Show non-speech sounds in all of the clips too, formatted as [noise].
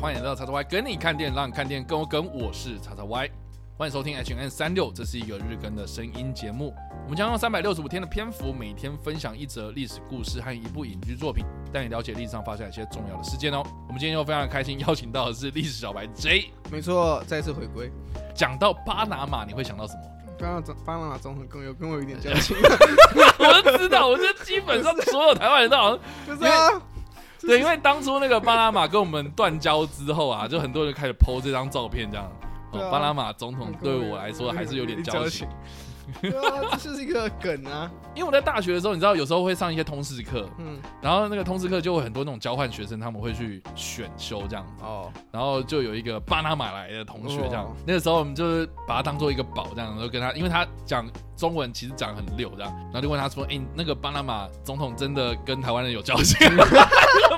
欢迎来到叉叉 Y 跟你看电影，让你看电影更有梗。我是叉叉 Y，欢迎收听 H N 三六，这是一个日更的声音节目。我们将用三百六十五天的篇幅，每天分享一则历史故事和一部影剧作品，带你了解历史上发生一些重要的事件哦。我们今天又非常开心，邀请到的是历史小白 J。没错，再次回归。讲到巴拿马，你会想到什么？巴拿总巴拿马总统跟有跟我有一点交情，[laughs] 我就知道，我觉得基本上所有台湾人都好像 [laughs] 就是啊，[laughs] 对，因为当初那个巴拿马跟我们断交之后啊，[laughs] 就很多人开始 PO 这张照片，这样。啊哦，巴拿马总统对我来说还是有点交情，。对啊，这就是一个梗啊。[laughs] 因为我在大学的时候，你知道有时候会上一些通识课，嗯，然后那个通识课就会很多那种交换学生，他们会去选修这样子，哦，然后就有一个巴拿马来的同学这样哦，那个时候我们就是把他当做一个宝这样，然后跟他，因为他讲中文其实讲很溜这样，然后就问他说，哎、那个巴拿马总统真的跟台湾人有交情吗？没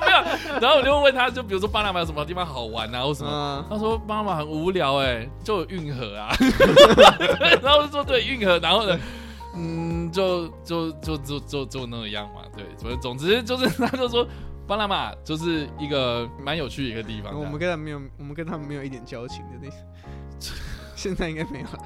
[laughs] 有，[laughs] 然后我就问他，就比如说巴拿马有什么地方好玩啊，或什么。嗯，他说巴拿马很无聊哎、就有运河啊，然后我就说对运河，然后呢，嗯，就就就就就就那样嘛，对，总总之就是他就说巴拿马就是一个蛮有趣的一个地方，我们跟他没有，我们跟他们没有一点交情的那。现在应该没有了。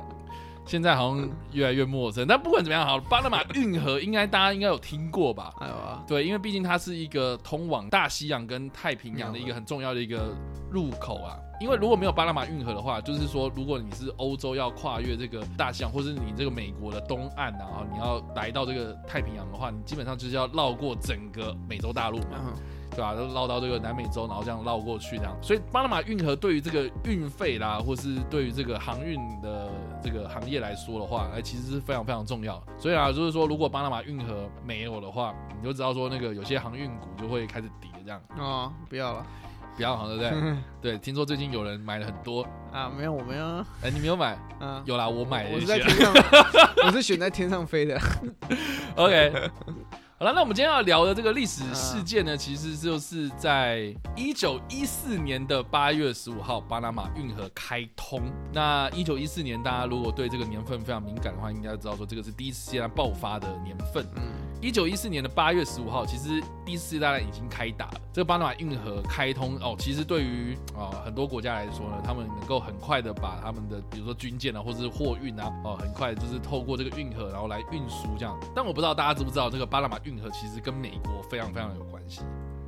现在好像越来越陌生，但不管怎么样好，巴拿马运河应该大家应该有听过吧？哎呦啊，对，因为毕竟它是一个通往大西洋跟太平洋的一个很重要的一个入口啊。因为如果没有巴拿马运河的话，就是说，如果你是欧洲要跨越这个大西洋，或是你这个美国的东岸啊，然后你要来到这个太平洋的话，你基本上就是要绕过整个美洲大陆嘛。嗯对吧、都绕到这个南美洲，然后这样绕过去，这样。所以巴拿马运河对于这个运费啦，或是对于这个航运的这个行业来说的话，哎，其实是非常非常重要。所以啊，就是说，如果巴拿马运河没有的话，你就知道说那个有些航运股就会开始跌，这样哦，不要了。比较好，对不对？[laughs] 对，听说最近有人买了很多，啊，没有，我没有啊。哎，你没有买？[laughs] 嗯，有啦，我买我是在。天上，[laughs] 我是选在天上飞的。OK，好了，那我们今天要聊的这个历史事件呢，其实就是在一九一四年的八月十五号，巴拿马运河开通。那一九一四年，大家如果对这个年份非常敏感的话，应该知道说这个是第一次世界大战爆发的年份。嗯，一九一四年的八月十五号，其实第一次世界大战已经开打了。这个巴拿马运河开通哦，其实对于啊、很多国家来说呢，他们能够很快的把他们的比如说军舰啊，或者是货运啊，哦，很快就是透过这个运河，然后来运输这样。但我不知道大家知不知道，这个巴拿马运河其实跟美国非常非常有关系。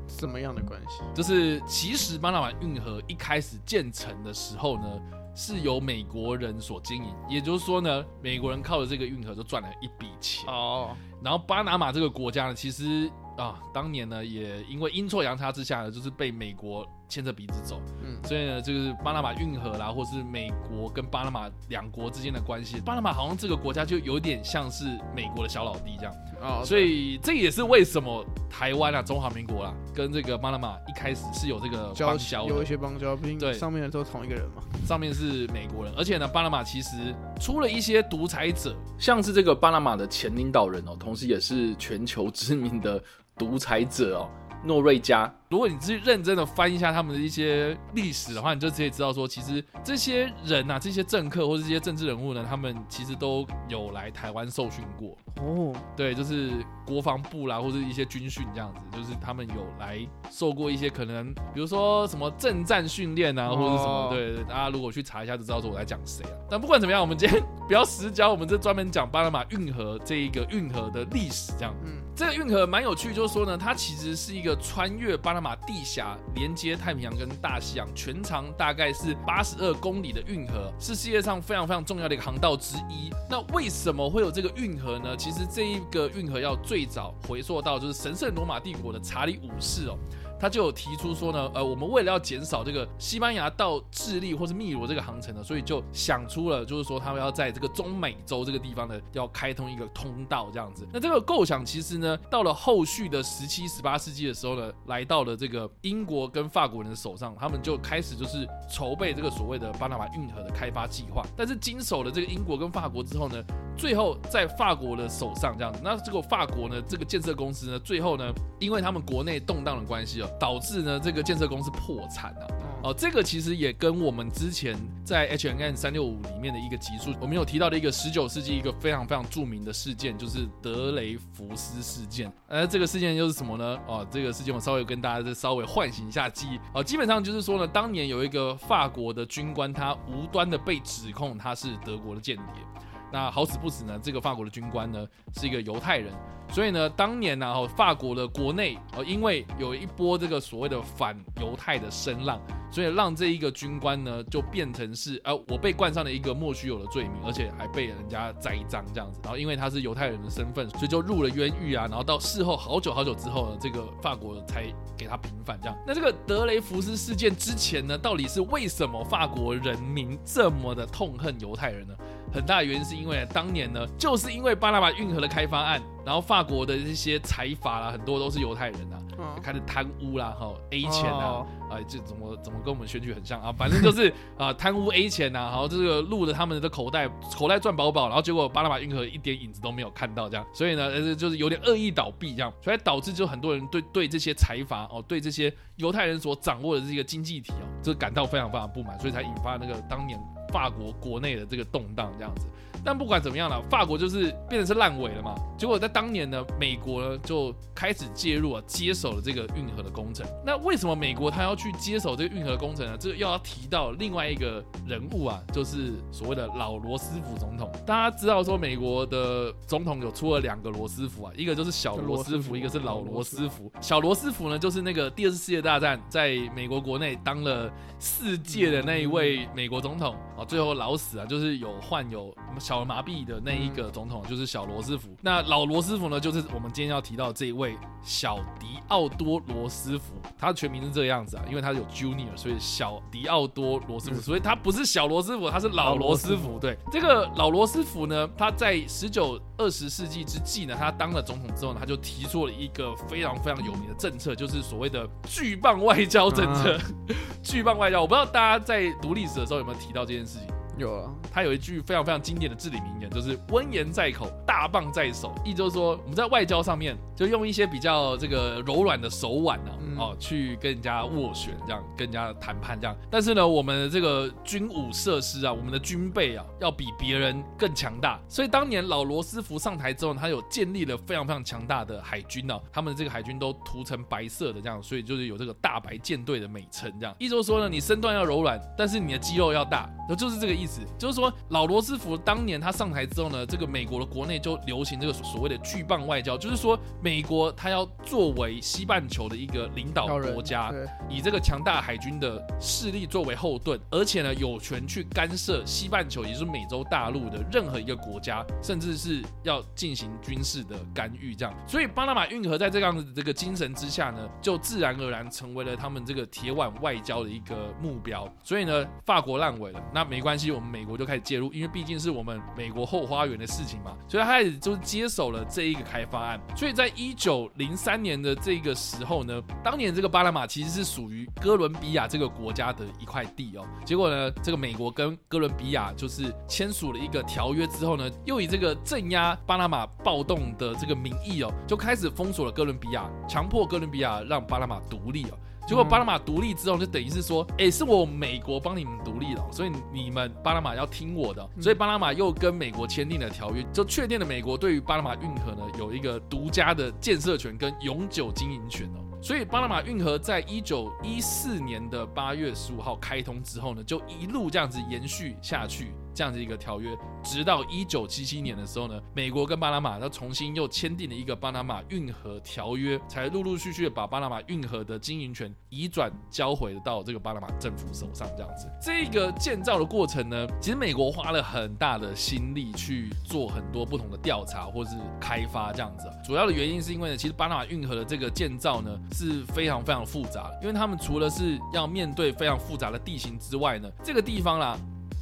什么样的关系？就是其实巴拿马运河一开始建成的时候呢，是由美国人所经营，也就是说呢，美国人靠着这个运河就赚了一笔钱。哦，然后巴拿马这个国家呢，其实啊，当年呢也因为阴错阳差之下呢，就是被美国牵着鼻子走，嗯，所以呢，就是巴拿马运河啦，或是美国跟巴拿马两国之间的关系，巴拿马好像这个国家就有点像是美国的小老弟这样，哦，所以这也是为什么台湾啊，中华民国啦，跟这个巴拿马一开始是有这个交邦交的有一，些邦交，毕对竟上面的都同一个人嘛。上面是美国人，而且呢，巴拿马其实出了一些独裁者，像是这个巴拿马的前领导人哦，同时也是全球知名的独裁者哦，诺瑞加。如果你去认真的翻一下他们的一些历史的话，你就直接知道说，其实这些人啊，这些政客或者这些政治人物呢，他们其实都有来台湾受训过。哦，对，就是国防部啦，或者一些军训这样子，就是他们有来受过一些可能，比如说什么政战训练啊，哦或者是什么，对对，大家如果去查一下就知道说我在讲谁了。但不管怎么样，我们今天不要死讲，我们这专门讲巴拿马运河这一个运河的历史，这样。嗯，这个运河蛮有趣，就是说呢，它其实是一个穿越巴拿马地峡，连接太平洋跟大西洋，全长大概是八十二公里的运河，是世界上非常非常重要的一个航道之一。那为什么会有这个运河呢？其实这一个运河要最早回溯到就是神圣罗马帝国的查理五世哦。他就有提出说呢，呃，我们为了要减少这个西班牙到智利或是秘鲁这个航程呢，所以就想出了，就是说他们要在这个中美洲这个地方呢，要开通一个通道这样子。那这个构想其实呢，到了后续的十七、十八世纪的时候呢，来到了这个英国跟法国人的手上，他们就开始就是筹备这个所谓的巴拿马运河的开发计划。但是经手了这个英国跟法国之后呢，最后在法国的手上这样子。那这个法国呢，这个建设公司呢，最后呢，因为他们国内动荡的关系哦，导致呢这个建设公司破产啊。哦，这个其实也跟我们之前在 H N N 三六五里面的一个集数，我们有提到的一个十九世纪一个非常非常著名的事件，就是德雷福斯事件。而这个事件又是什么呢？哦，这个事件我稍微跟大家再稍微唤醒一下记忆。哦，基本上就是说呢，当年有一个法国的军官，他无端的被指控他是德国的间谍。那好死不死呢，这个法国的军官呢是一个犹太人，所以呢，当年呢，法国的国内呃，因为有一波这个所谓的反犹太的声浪，所以让这一个军官呢就变成是呃，我被冠上了一个莫须有的罪名，而且还被人家栽赃这样子。然后因为他是犹太人的身份，所以就入了冤狱啊。然后到事后好久好久之后呢，这个法国才给他平反这样。那这个德雷福斯事件之前呢，到底是为什么法国人民这么的痛恨犹太人呢？很大的原因是因为当年呢，就是因为巴拿马运河的开发案，然后法国的这些财阀啦，很多都是犹太人啊，开始贪污啦，哈，A 钱啊，啊，这怎么怎么跟我们选举很像啊？[laughs] 反正就是啊，贪污 A 钱呐，然后这个入了他们的口袋，口袋赚饱饱，然后结果巴拿马运河一点影子都没有看到，这样，所以呢，就是有点恶意倒闭这样，所以导致就很多人对对这些财阀哦，对这些犹太人所掌握的这个经济体哦，就感到非常非常不满，所以才引发那个当年。法国国内的这个动荡这样子，但不管怎么样了，法国就是变成是烂尾了嘛。结果在当年呢，美国呢就开始介入啊，接手了这个运河的工程。那为什么美国他要去接手这个运河工程呢？这个又要提到另外一个人物啊，就是所谓的老罗斯福总统。大家知道说美国的总统有出了两个罗斯福啊，一个就是小罗斯福，一个是老罗斯福。小罗斯福呢，就是那个第二次世界大战在美国国内当了四届的那一位美国总统。啊，最后老死啊，就是有患有小儿麻痹的那一个总统，就是小罗斯福。那老罗斯福呢，就是我们今天要提到这一位小迪奥多罗斯福，他的全名是这个样子啊，因为他有 Junior，所以小迪奥多罗斯福，所以他不是小罗斯福，他是老罗斯福。对，这个老罗斯福呢，他在十九二十世纪之际呢，他当了总统之后呢，他就提出了一个非常非常有名的政策，就是所谓的巨棒外交政策。[laughs] 巨棒外交，我不知道大家在读历史的时候有没有提到这件事情。有啊，他有一句非常非常经典的至理名言，就是“温言在口，大棒在手”。意就是说，我们在外交上面就用一些比较这个柔软的手腕呢，哦，去跟人家斡旋，这样跟人家谈判这样。但是呢，我们的这个军武设施啊，我们的军备啊，要比别人更强大。所以当年老罗斯福上台之后，他有建立了非常非常强大的海军呢。他们的这个海军都涂成白色的这样，所以就是有这个大白舰队的美称这样。意就是说呢，你身段要柔软，但是你的肌肉要大，就是这个意思。就是说，老罗斯福当年他上台之后呢，这个美国的国内就流行这个所谓的巨棒外交，就是说，美国他要作为西半球的一个领导国家，以这个强大海军的势力作为后盾，而且呢，有权去干涉西半球，也就是美洲大陆的任何一个国家，甚至是要进行军事的干预，这样。所以，巴拿马运河在这样子这个精神之下呢，就自然而然成为了他们这个铁腕外交的一个目标。所以呢，法国烂尾了，那没关系。我们美国就开始介入，因为毕竟是我们美国后花园的事情嘛，所以他开始就接手了这一个开发案。所以在一九零三年的这个时候呢，当年这个巴拿马其实是属于哥伦比亚这个国家的一块地哦。结果呢，这个美国跟哥伦比亚就是签署了一个条约之后呢，又以这个镇压巴拿马暴动的这个名义哦，就开始封锁了哥伦比亚，强迫哥伦比亚让巴拿马独立哦。结果巴拿马独立之后，就等于是说，哎，是我美国帮你们独立了，所以你们巴拿马要听我的。所以巴拿马又跟美国签订了条约，就确定了美国对于巴拿马运河呢有一个独家的建设权跟永久经营权哦。所以巴拿马运河在一九一四年的八月十五号开通之后呢，就一路这样子延续下去。这样子一个条约，直到一九七七年的时候呢，美国跟巴拿马，它重新又签订了一个巴拿马运河条约，才陆陆续续把巴拿马运河的经营权移转交回到这个巴拿马政府手上。这样子，这个建造的过程呢，其实美国花了很大的心力去做很多不同的调查或是开发这样子。主要的原因是因为呢，其实巴拿马运河的这个建造呢是非常非常复杂，因为他们除了是要面对非常复杂的地形之外呢，这个地方啦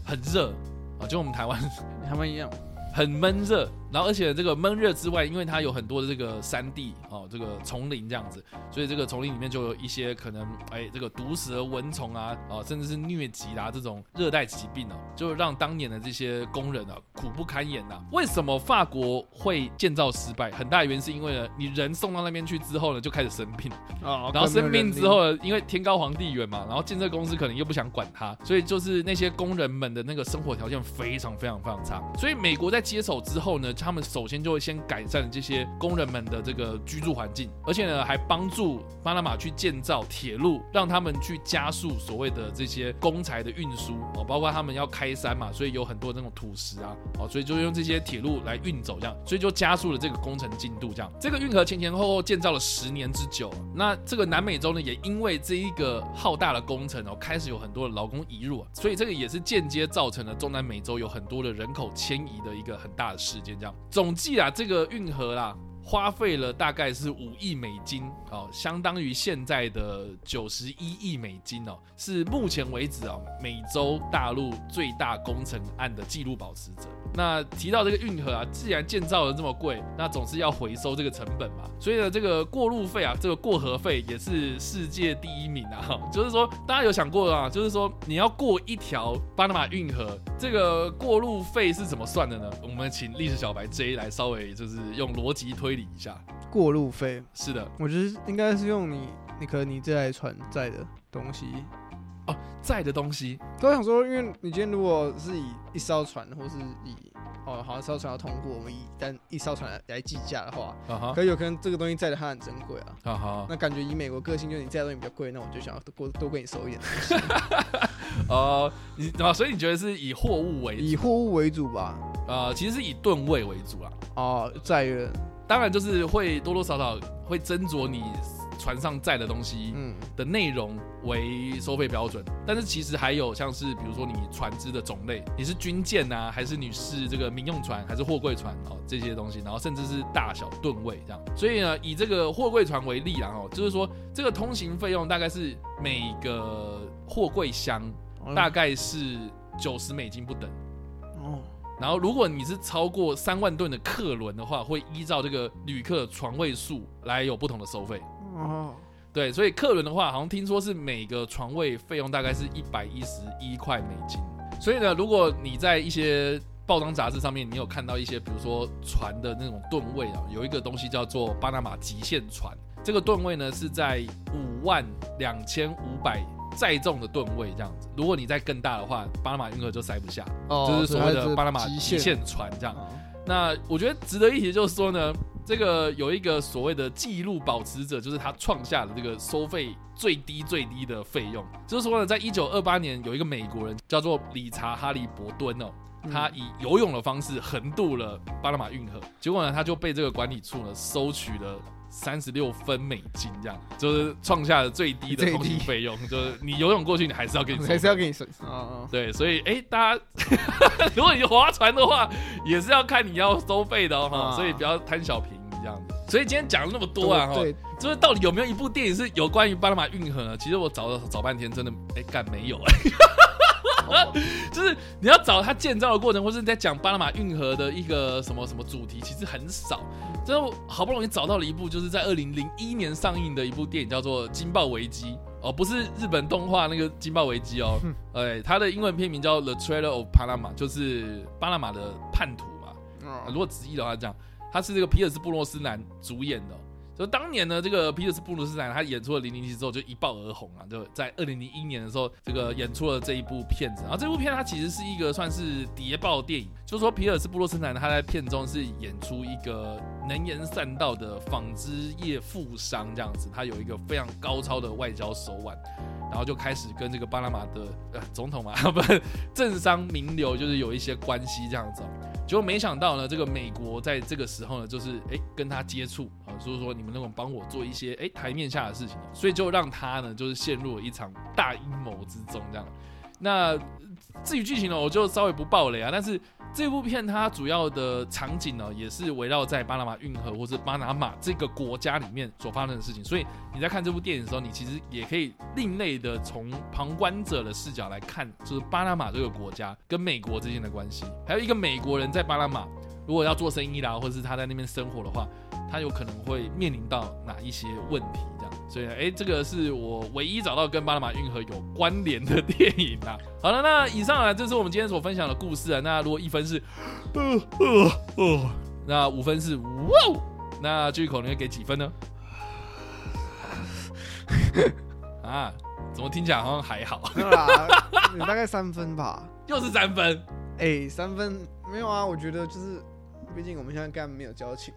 很热。啊，就我们台湾，他们一样，很闷热，然后而且这个闷热之外，因为它有很多的这个山地哦，这个丛林这样子，所以这个丛林里面就有一些可能哎这个毒蛇、蚊虫啊，哦甚至是疟疾啊这种热带疾病呢，就让当年的这些工人啊苦不堪言呐。为什么法国会建造失败？很大原因是因为呢，你人送到那边去之后呢，就开始生病，[laughs] 哦然后生病之，后呢，因为天高皇帝远嘛，然后建设公司可能又不想管它，所以就是那些工人们的那个生活条件非常非常非常差。所以美国在接手之后呢，他们首先就会先改善这些工人们的这个居住环境，而且呢还帮助巴拿马去建造铁路，让他们去加速所谓的这些工材的运输哦，包括他们要开山嘛，所以有很多那种土石啊，哦，所以就用这些铁路来运走这样，所以就加速了这个工程进度这样。这个运河前前后后建造了十年之久，那这个南美洲呢，也因为这一个浩大的工程哦，开始有很多的劳工移入，所以这个也是间接造成了中南美洲有很多的人口迁移的一个很大的事件。总计啊，这个运河啦。花费了大概是五亿美金哦，相当于现在的九十一亿美金哦，是目前为止啊美洲大陆最大工程案的纪录保持者。那提到这个运河啊，既然建造的这么贵，那总是要回收这个成本嘛。所以呢，这个过路费啊，这个过河费也是世界第一名啊。就是说，大家有想过啊？就是说，你要过一条巴拿马运河，这个过路费是怎么算的呢？我们请历史小白 J 来稍微就是用逻辑推理一下。过路费，是的，我觉得应该是用你，你可能你这台船载的东西。哦载的东西都想说，因为你今天如果是以一艘船，或是以哦，好像艘船要通过，我们以单一艘船来来计价的话，啊哈可有可能这个东西载的它很珍贵啊。啊哈那感觉以美国个性，就是你载的东西比较贵，那我就想要多多跟你收一点，[laughs] 哦，你啊，所以你觉得是以货物为以货物为主吧。呃，其实是以吨位为主啊。哦，载人，当然就是会多多少少会斟酌你船上载的东西嗯，的内容为收费标准，但是其实还有像是比如说你船只的种类，你是军舰呐、还是你是这个民用船，还是货柜船哦这些东西，然后甚至是大小吨位这样。所以呢，以这个货柜船为例啦哦，就是说这个通行费用大概是每个货柜箱大概是九十美金不等。哦，然后，如果你是超过三万吨的客轮的话，会依照这个旅客床位数来有不同的收费。哦，对，所以客轮的话，好像听说是每个床位费用大概是一百一十一块美金。所以呢，如果你在一些报章杂志上面，你有看到一些，比如说船的那种吨位啊，有一个东西叫做巴拿马极限船，这个吨位呢是在五万两千五百载重的吨位这样子。如果你再更大的话，巴拿马运河就塞不下，哦就是所谓的巴拿马极极限船这样。哦那我觉得值得一提，就是说呢，这个有一个所谓的记录保持者，就是他创下了这个收费最低最低的费用。就是说呢，在一九二八年，有一个美国人叫做理查哈利伯顿哦，嗯他以游泳的方式横渡了巴拿马运河，结果呢，他就被这个管理处呢收取了。三十六分美金，这样就是创下了最低的最低通行费用。就是你游泳过去，你还是要给你 [laughs] 还是要给你省啊啊，对，所以哎、大家 [laughs] 如果你划船的话，也是要看你要收费的哦，哈、啊所以不要贪小便宜这样子。所以今天讲了那么多啊，哈，对，就是到底有没有一部电影是有关于巴拿马运河呢？其实我找了找半天，真的哎干没有哎、[laughs] 就是你要找他建造的过程，或是你在讲巴拿马运河的一个什么什么主题，其实很少。真的好不容易找到了一部，就是在二零零一年上映的一部电影，叫做《金爆危机》哦，不是日本动画那个《金爆危机》哦，[laughs] 哎，它的英文片名叫《The Trailer of Panama》，就是巴拿马的叛徒嘛。啊哦如果直译的话，这样，他是这个皮尔斯布洛斯南主演的就当年呢，这个皮尔斯布鲁斯南他演出了《零零七》之后就一爆而红啊！就在二零零一年的时候，这个演出了这一部片子。然后这部片它其实是一个算是谍报电影，就是说皮尔斯布鲁斯南他在片中是演出一个能言善道的纺织业富商这样子，他有一个非常高超的外交手腕，然后就开始跟这个巴拿马的呃总统嘛，[laughs] 不政商名流，就是有一些关系这样子、结果没想到呢，这个美国在这个时候呢，就是哎跟他接触啊，就是说你们能够帮我做一些哎台面下的事情，所以就让他呢就是陷入了一场大阴谋之中这样。那至于剧情呢，我就稍微不爆雷啊，但是这部片它主要的场景呢，也是围绕在巴拿马运河或是巴拿马这个国家里面所发生的事情，所以你在看这部电影的时候，你其实也可以另类的从旁观者的视角来看，就是巴拿马这个国家跟美国之间的关系，还有一个美国人在巴拿马。如果要做生意啦，或者是他在那边生活的话，他有可能会面临到哪一些问题。所以，哎，这个是我唯一找到跟巴拿马运河有关联的电影啊。[laughs] 好了，那以上啊，这是我们今天所分享的故事啊。那如果一分是，呃呃呃，那五分是哇，那巨口你会给几分呢？[laughs] 啊，怎么听起来好像还好？没有啦，[laughs] 大概三分吧。又是三分？哎，三分没有啊？我觉得就是，毕竟我们现在跟没有交情。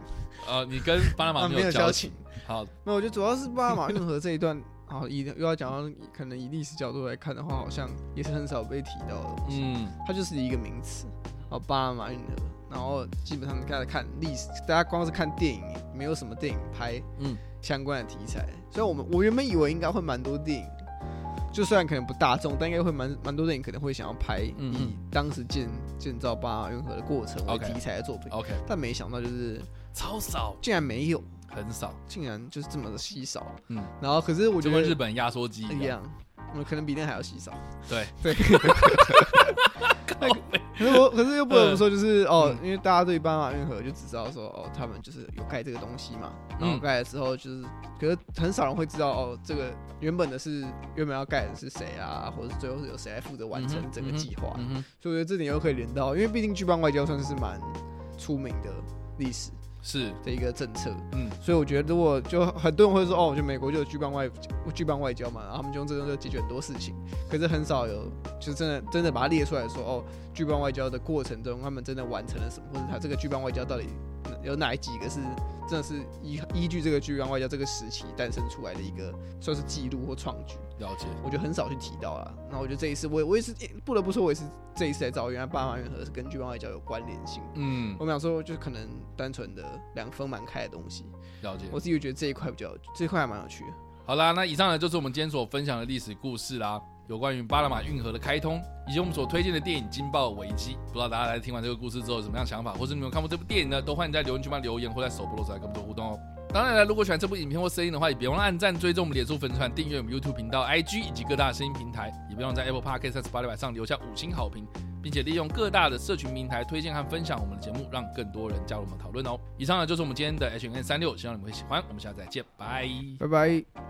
呃，[laughs] 你跟巴拿马没有交情。好，那我觉得主要是巴拿马 [laughs] 运河这一段，好以又要讲到可能以历史角度来看的话，好像也是很少被提到的东西。嗯，它就是一个名词。哦，巴拿马运河，然后基本上大家看历史，大家光是看电影，没有什么电影拍嗯相关的题材。所以我们我原本以为应该会蛮多电影，就虽然可能不大众，但应该会蛮蛮多电影可能会想要拍以当时建建造巴拿运河的过程为题材的作品。OK，但没想到就是超少，竟然没有。很少，竟然就是这么的稀少。嗯，然后可是我觉得跟日本压缩机一样，嗯，可能比那还要稀少。对 [laughs] 对。[laughs] 可是我可是又不得不说，就是哦，因为大家对斑马运河就只知道说哦，他们就是有盖这个东西嘛。然后盖的时候就是，可是很少人会知道哦，这个原本的是原本要盖的是谁啊，或者是最后是由谁来负责完成整个计划。所以我觉得这点又可以连到，因为毕竟巨邦外交算是蛮出名的历史。是。的一个政策，嗯，所以我觉得如果就很多人会说，哦，就美国就有巨邦外巨邦外交嘛，然后他们就用这种就解决很多事情，可是很少有就真的真的把它列出来说，哦，巨邦外交的过程中，他们真的完成了什么，或者他这个巨邦外交到底。有哪几个是真的是依依据这个剧邦外交这个时期诞生出来的一个算是记录或创举？了解，我觉得很少去提到啊。那我觉得这一次我我也是不得不说，我也是这一次来找原来巴马运河是跟剧邦外交有关联性。嗯，我们想说就是可能单纯的两分蛮开的东西。了解，我自己觉得这一块比较这一块还蛮有趣的。好啦，那以上呢就是我们今天所分享的历史故事啦。有关于巴拿马运河的开通，以及我们所推荐的电影《惊爆危机》，不知道大家来听完这个故事之后有什么样想法，或是你们有看过这部电影呢？都欢迎在留言区帮留言，或在首播的时候来跟我们互动哦。当然了，如果喜欢这部影片或声音的话，也别忘了按赞、追踪我们脸书粉团、订阅我们 YouTube 频道、IG 以及各大声音平台，也别忘在 Apple Podcast、Spotify 上留下五星好评，并且利用各大的社群平台推荐和分享我们的节目，让更多人加入我们讨论哦。以上呢就是我们今天的 H N 三六，希望你们会喜欢。我们下次再见，拜拜拜。